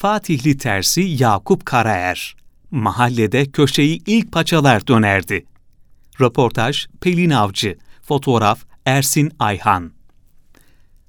Fatihli tersi Yakup Karaer. Mahallede köşeyi ilk paçalar dönerdi. Röportaj Pelin Avcı, fotoğraf Ersin Ayhan.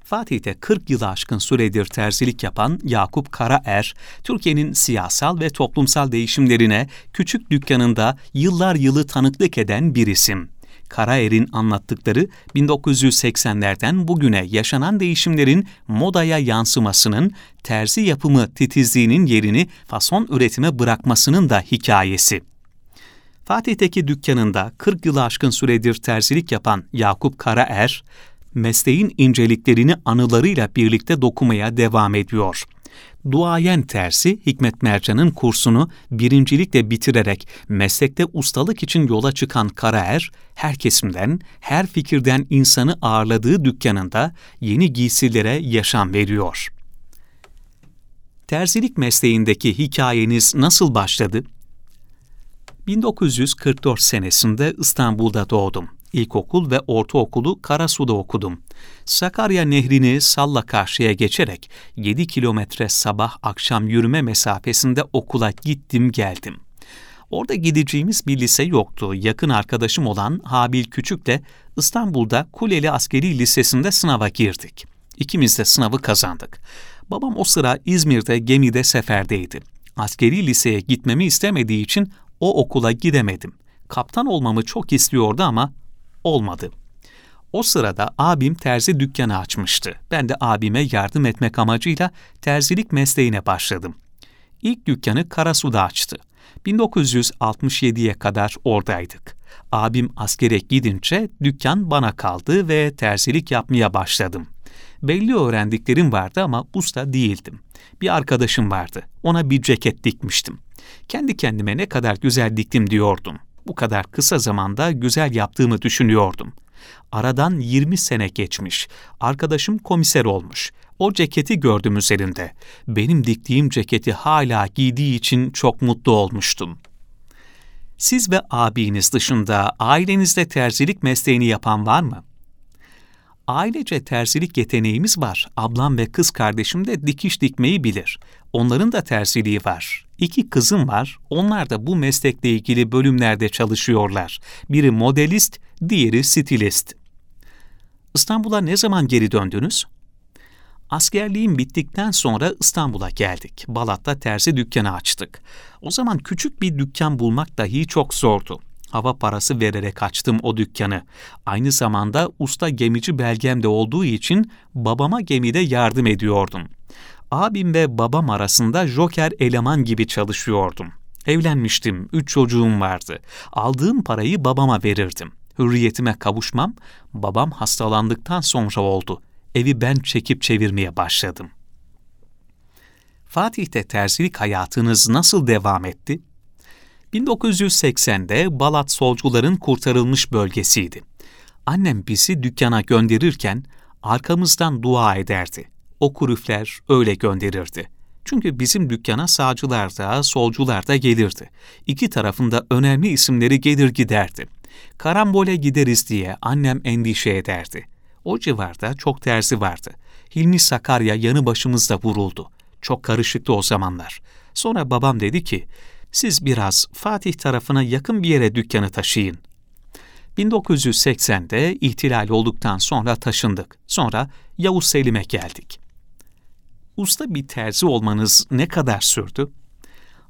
Fatih'te 40 yılı aşkın süredir terzilik yapan Yakup Karaer, Türkiye'nin siyasal ve toplumsal değişimlerine küçük dükkanında yıllar yılı tanıklık eden bir isim. Karaer'in anlattıkları 1980'lerden bugüne yaşanan değişimlerin modaya yansımasının, terzi yapımı titizliğinin yerini fason üretime bırakmasının da hikayesi. Fatih'teki dükkanında 40 yılı aşkın süredir terzilik yapan Yakup Karaer, mesleğin inceliklerini anılarıyla birlikte dokumaya devam ediyor. Duayen tersi Hikmet Mercan'ın kursunu birincilikle bitirerek meslekte ustalık için yola çıkan Karaer, her kesimden, her fikirden insanı ağırladığı dükkanında yeni giysilere yaşam veriyor. Terzilik mesleğindeki hikayeniz nasıl başladı? 1944 senesinde İstanbul'da doğdum. İlkokul ve ortaokulu Karasu'da okudum. Sakarya Nehri'ni salla karşıya geçerek 7 kilometre sabah akşam yürüme mesafesinde okula gittim geldim. Orada gideceğimiz bir lise yoktu. Yakın arkadaşım olan Habil Küçük de İstanbul'da Kuleli Askeri Lisesi'nde sınava girdik. İkimiz de sınavı kazandık. Babam o sıra İzmir'de gemide seferdeydi. Askeri liseye gitmemi istemediği için o okula gidemedim. Kaptan olmamı çok istiyordu ama olmadı. O sırada abim terzi dükkanı açmıştı. Ben de abime yardım etmek amacıyla terzilik mesleğine başladım. İlk dükkanı Karasu'da açtı. 1967'ye kadar oradaydık. Abim askere gidince dükkan bana kaldı ve terzilik yapmaya başladım. Belli öğrendiklerim vardı ama usta değildim. Bir arkadaşım vardı. Ona bir ceket dikmiştim. Kendi kendime ne kadar güzel diktim diyordum. Bu kadar kısa zamanda güzel yaptığımı düşünüyordum. Aradan 20 sene geçmiş. Arkadaşım komiser olmuş. O ceketi gördüm üzerinde. Benim diktiğim ceketi hala giydiği için çok mutlu olmuştum. Siz ve abiniz dışında ailenizde terzilik mesleğini yapan var mı? Ailece terzilik yeteneğimiz var. Ablam ve kız kardeşim de dikiş dikmeyi bilir. Onların da terziliği var. İki kızım var. Onlar da bu meslekle ilgili bölümlerde çalışıyorlar. Biri modelist, diğeri stilist. İstanbul'a ne zaman geri döndünüz? Askerliğim bittikten sonra İstanbul'a geldik. Balat'ta terzi dükkanı açtık. O zaman küçük bir dükkan bulmak dahi çok zordu. Hava parası vererek açtım o dükkanı. Aynı zamanda usta gemici belgem de olduğu için babama gemide yardım ediyordum. Abim ve babam arasında joker eleman gibi çalışıyordum. Evlenmiştim, üç çocuğum vardı. Aldığım parayı babama verirdim. Hürriyetime kavuşmam, babam hastalandıktan sonra oldu. Evi ben çekip çevirmeye başladım. Fatih'te terzilik hayatınız nasıl devam etti? 1980'de Balat solcuların kurtarılmış bölgesiydi. Annem bizi dükkana gönderirken arkamızdan dua ederdi. O kurüfler öyle gönderirdi. Çünkü bizim dükkana sağcılar da, solcular da gelirdi. İki tarafında önemli isimleri gelir giderdi. Karambole gideriz diye annem endişe ederdi. O civarda çok terzi vardı. Hilmi Sakarya yanı başımızda vuruldu. Çok karışıktı o zamanlar. Sonra babam dedi ki, siz biraz Fatih tarafına yakın bir yere dükkanı taşıyın. 1980'de ihtilal olduktan sonra taşındık. Sonra Yavuz Selim'e geldik. Usta bir terzi olmanız ne kadar sürdü?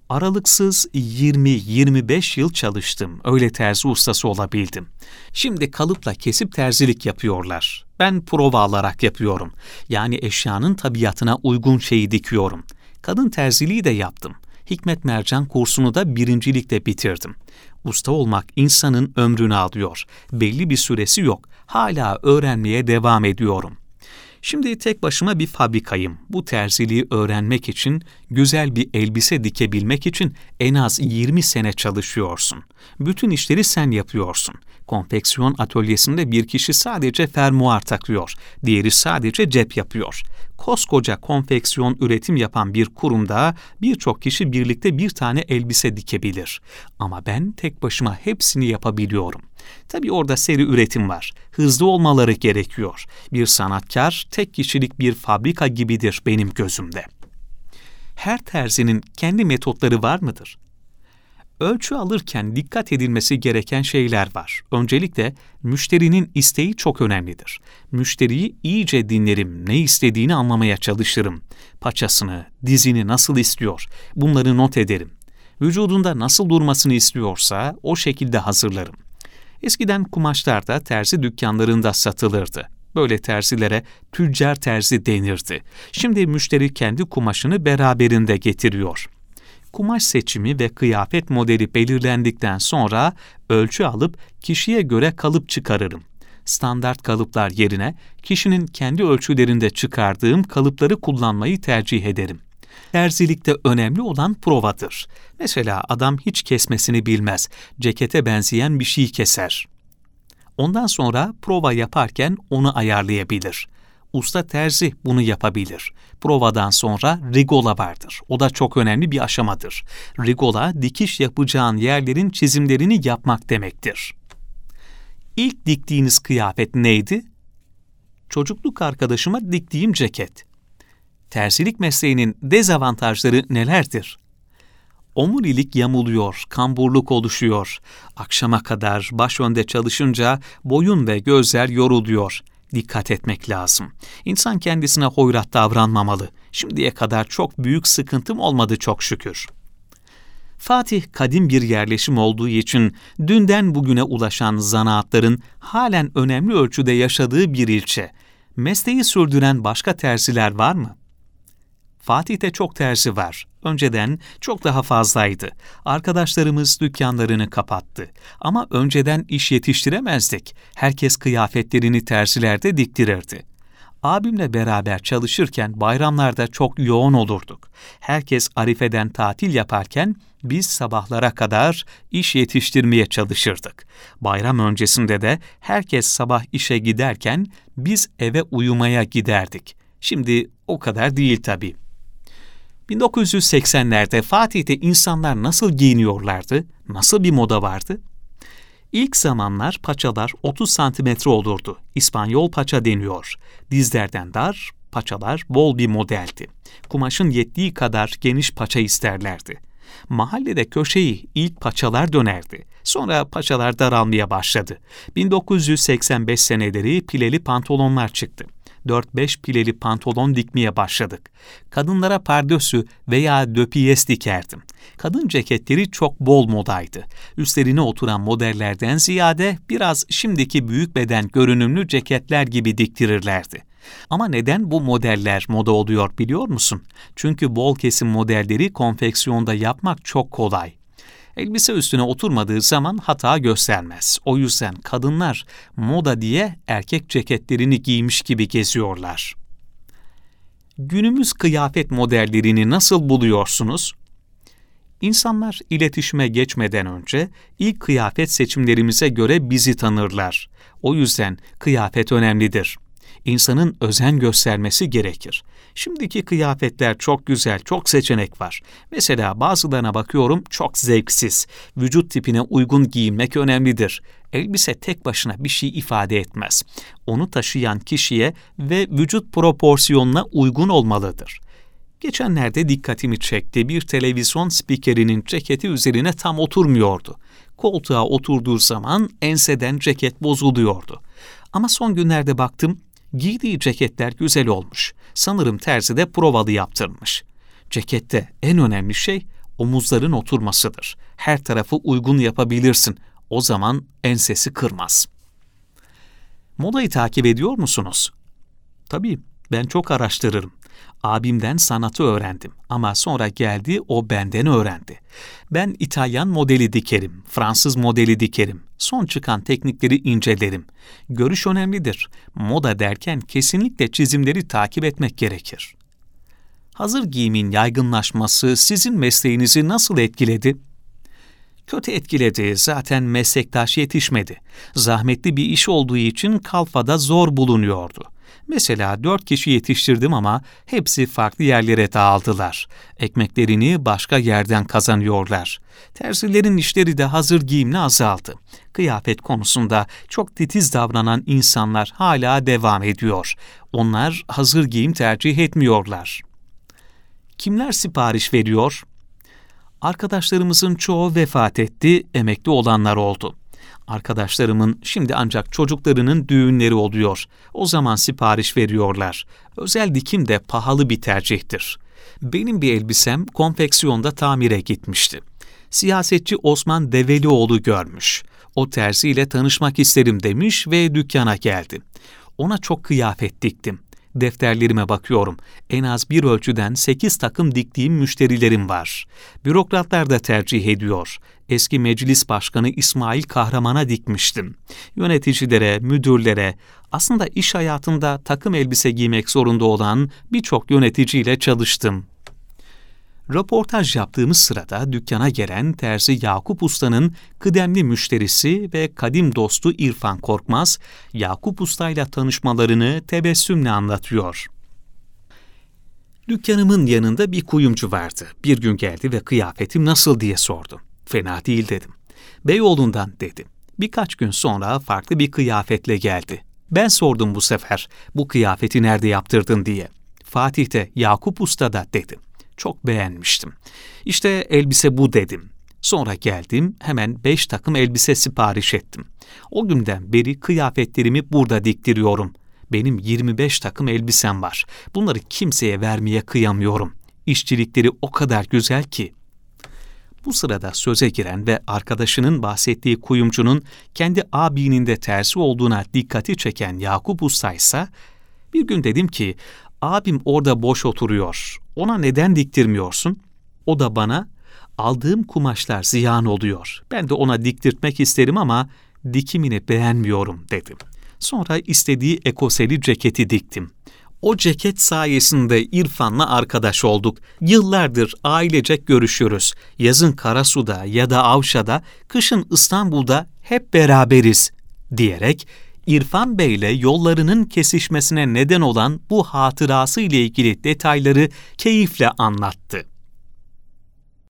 Aralıksız 20-25 yıl çalıştım. Öyle terzi ustası olabildim. Şimdi kalıpla kesip terzilik yapıyorlar. Ben prova alarak yapıyorum. Yani eşyanın tabiatına uygun şeyi dikiyorum. Kadın terziliği de yaptım. Hikmet Mercan kursunu da birincilikle bitirdim. Usta olmak insanın ömrünü alıyor. Belli bir süresi yok. Hala öğrenmeye devam ediyorum. Şimdi tek başıma bir fabrikayım. Bu terziliği öğrenmek için, güzel bir elbise dikebilmek için en az 20 sene çalışıyorsun. Bütün işleri sen yapıyorsun. Konfeksiyon atölyesinde bir kişi sadece fermuar takıyor, diğeri sadece cep yapıyor. Koskoca konfeksiyon üretim yapan bir kurumda birçok kişi birlikte bir tane elbise dikebilir. Ama ben tek başıma hepsini yapabiliyorum. Tabii orada seri üretim var. Hızlı olmaları gerekiyor. Bir sanatkar tek kişilik bir fabrika gibidir benim gözümde. her terzinin kendi metotları var mıdır? Ölçü alırken dikkat edilmesi gereken şeyler var. Öncelikle müşterinin isteği çok önemlidir. Müşteriyi iyice dinlerim, ne istediğini anlamaya çalışırım. Paçasını, dizini nasıl istiyor, bunları not ederim. Vücudunda nasıl durmasını istiyorsa o şekilde hazırlarım. Eskiden kumaşlar da terzi dükkanlarında satılırdı. Böyle terzilere tüccar terzi denirdi. Şimdi müşteri kendi kumaşını beraberinde getiriyor. Kumaş seçimi ve kıyafet modeli belirlendikten sonra ölçü alıp kişiye göre kalıp çıkarırım. Standart kalıplar yerine kişinin kendi ölçülerinde çıkardığım kalıpları kullanmayı tercih ederim. Terzilikte önemli olan provadır. Mesela adam hiç kesmesini bilmez, cekete benzeyen bir şey keser. Ondan sonra prova yaparken onu ayarlayabilir. Usta terzi bunu yapabilir. Provadan sonra rigola vardır. O da çok önemli bir aşamadır. Rigola, dikiş yapacağın yerlerin çizimlerini yapmak demektir. İlk diktiğiniz kıyafet neydi? Çocukluk arkadaşıma diktiğim ceket. Terzilik mesleğinin dezavantajları nelerdir? Omurilik yamuluyor, kamburluk oluşuyor. Akşama kadar baş önde çalışınca boyun ve gözler yoruluyor. Dikkat etmek lazım. İnsan kendisine hoyrat davranmamalı. Şimdiye kadar çok büyük sıkıntım olmadı çok şükür. Fatih kadim bir yerleşim olduğu için dünden bugüne ulaşan zanaatların halen önemli ölçüde yaşadığı bir ilçe. Mesleği sürdüren başka terziler var mı? Fatih'te çok terzi var. Önceden çok daha fazlaydı. Arkadaşlarımız dükkanlarını kapattı. Ama önceden iş yetiştiremezdik. Herkes kıyafetlerini terzilerde diktirirdi. Abimle beraber çalışırken bayramlarda çok yoğun olurduk. Herkes Arife'den tatil yaparken biz sabahlara kadar iş yetiştirmeye çalışırdık. Bayram öncesinde de herkes sabah işe giderken biz eve uyumaya giderdik. Şimdi o kadar değil tabii. 1980'lerde Fatih'te insanlar nasıl giyiniyorlardı? Nasıl bir moda vardı? İlk zamanlar paçalar 30 santimetre olurdu. İspanyol paça deniyor. Dizlerden dar, paçalar bol bir modeldi. Kumaşın yettiği kadar geniş paça isterlerdi. Mahallede köşeyi ilk paçalar dönerdi. Sonra paçalar daralmaya başladı. 1985 seneleri pileli pantolonlar çıktı. 4-5 pileli pantolon dikmeye başladık. Kadınlara pardösü veya döpiyes dikerdim. Kadın ceketleri çok bol modaydı. Üstlerine oturan modellerden ziyade biraz şimdiki büyük beden görünümlü ceketler gibi diktirirlerdi. Ama neden bu modeller moda oluyor biliyor musun? Çünkü bol kesim modelleri konfeksiyonda yapmak çok kolay. Elbise üstüne oturmadığı zaman hata göstermez. O yüzden kadınlar moda diye erkek ceketlerini giymiş gibi geziyorlar. Günümüz kıyafet modellerini nasıl buluyorsunuz? İnsanlar iletişime geçmeden önce ilk kıyafet seçimlerimize göre bizi tanırlar. O yüzden kıyafet önemlidir insanın özen göstermesi gerekir. Şimdiki kıyafetler çok güzel, çok seçenek var. Mesela bazılarına bakıyorum çok zevksiz. Vücut tipine uygun giyinmek önemlidir. Elbise tek başına bir şey ifade etmez. Onu taşıyan kişiye ve vücut proporsiyonuna uygun olmalıdır. Geçenlerde dikkatimi çekti. Bir televizyon spikerinin ceketi üzerine tam oturmuyordu. Koltuğa oturduğu zaman enseden ceket bozuluyordu. Ama son günlerde baktım Giydiği ceketler güzel olmuş. Sanırım terzi de provalı yaptırmış. Cekette en önemli şey omuzların oturmasıdır. Her tarafı uygun yapabilirsin. O zaman ensesi kırmaz. Modayı takip ediyor musunuz? Tabii ben çok araştırırım. Abimden sanatı öğrendim ama sonra geldi o benden öğrendi. Ben İtalyan modeli dikerim, Fransız modeli dikerim. Son çıkan teknikleri incelerim. Görüş önemlidir. Moda derken kesinlikle çizimleri takip etmek gerekir. Hazır giyimin yaygınlaşması sizin mesleğinizi nasıl etkiledi? Kötü etkiledi, zaten meslektaş yetişmedi. Zahmetli bir iş olduğu için kalfada zor bulunuyordu. Mesela dört kişi yetiştirdim ama hepsi farklı yerlere dağıldılar. Ekmeklerini başka yerden kazanıyorlar. Terzilerin işleri de hazır giyimle azaldı. Kıyafet konusunda çok titiz davranan insanlar hala devam ediyor. Onlar hazır giyim tercih etmiyorlar. Kimler sipariş veriyor? Arkadaşlarımızın çoğu vefat etti, emekli olanlar oldu. Arkadaşlarımın şimdi ancak çocuklarının düğünleri oluyor. O zaman sipariş veriyorlar. Özel dikim de pahalı bir tercihtir. Benim bir elbisem konfeksiyonda tamire gitmişti. Siyasetçi Osman Develioğlu görmüş. O terziyle tanışmak isterim demiş ve dükkana geldi. Ona çok kıyafet diktim. Defterlerime bakıyorum. En az bir ölçüden sekiz takım diktiğim müşterilerim var. Bürokratlar da tercih ediyor. Eski meclis başkanı İsmail Kahraman'a dikmiştim. Yöneticilere, müdürlere, aslında iş hayatında takım elbise giymek zorunda olan birçok yöneticiyle çalıştım. Röportaj yaptığımız sırada dükkana gelen terzi Yakup Usta'nın kıdemli müşterisi ve kadim dostu İrfan Korkmaz, Yakup Usta ile tanışmalarını tebessümle anlatıyor. Dükkanımın yanında bir kuyumcu vardı. Bir gün geldi ve kıyafetim nasıl diye sordu. Fena değil dedim. Beyoğlu'ndan dedi. Birkaç gün sonra farklı bir kıyafetle geldi. Ben sordum bu sefer, bu kıyafeti nerede yaptırdın diye. Fatih'te, Yakup Usta'da dedim. Çok beğenmiştim. İşte elbise bu dedim. Sonra geldim, hemen beş takım elbise sipariş ettim. O günden beri kıyafetlerimi burada diktiriyorum. Benim 25 takım elbisem var. Bunları kimseye vermeye kıyamıyorum. İşçilikleri o kadar güzel ki. Bu sırada söze giren ve arkadaşının bahsettiği kuyumcunun kendi abinin de tersi olduğuna dikkati çeken Yakup Usta ise bir gün dedim ki abim orada boş oturuyor. Ona neden diktirmiyorsun? O da bana aldığım kumaşlar ziyan oluyor. Ben de ona diktirtmek isterim ama dikimini beğenmiyorum dedim. Sonra istediği ekoseli ceketi diktim. O ceket sayesinde İrfan'la arkadaş olduk. Yıllardır ailecek görüşürüz. Yazın Karasu'da ya da Avşa'da, kışın İstanbul'da hep beraberiz diyerek İrfan Bey ile yollarının kesişmesine neden olan bu hatırası ile ilgili detayları keyifle anlattı.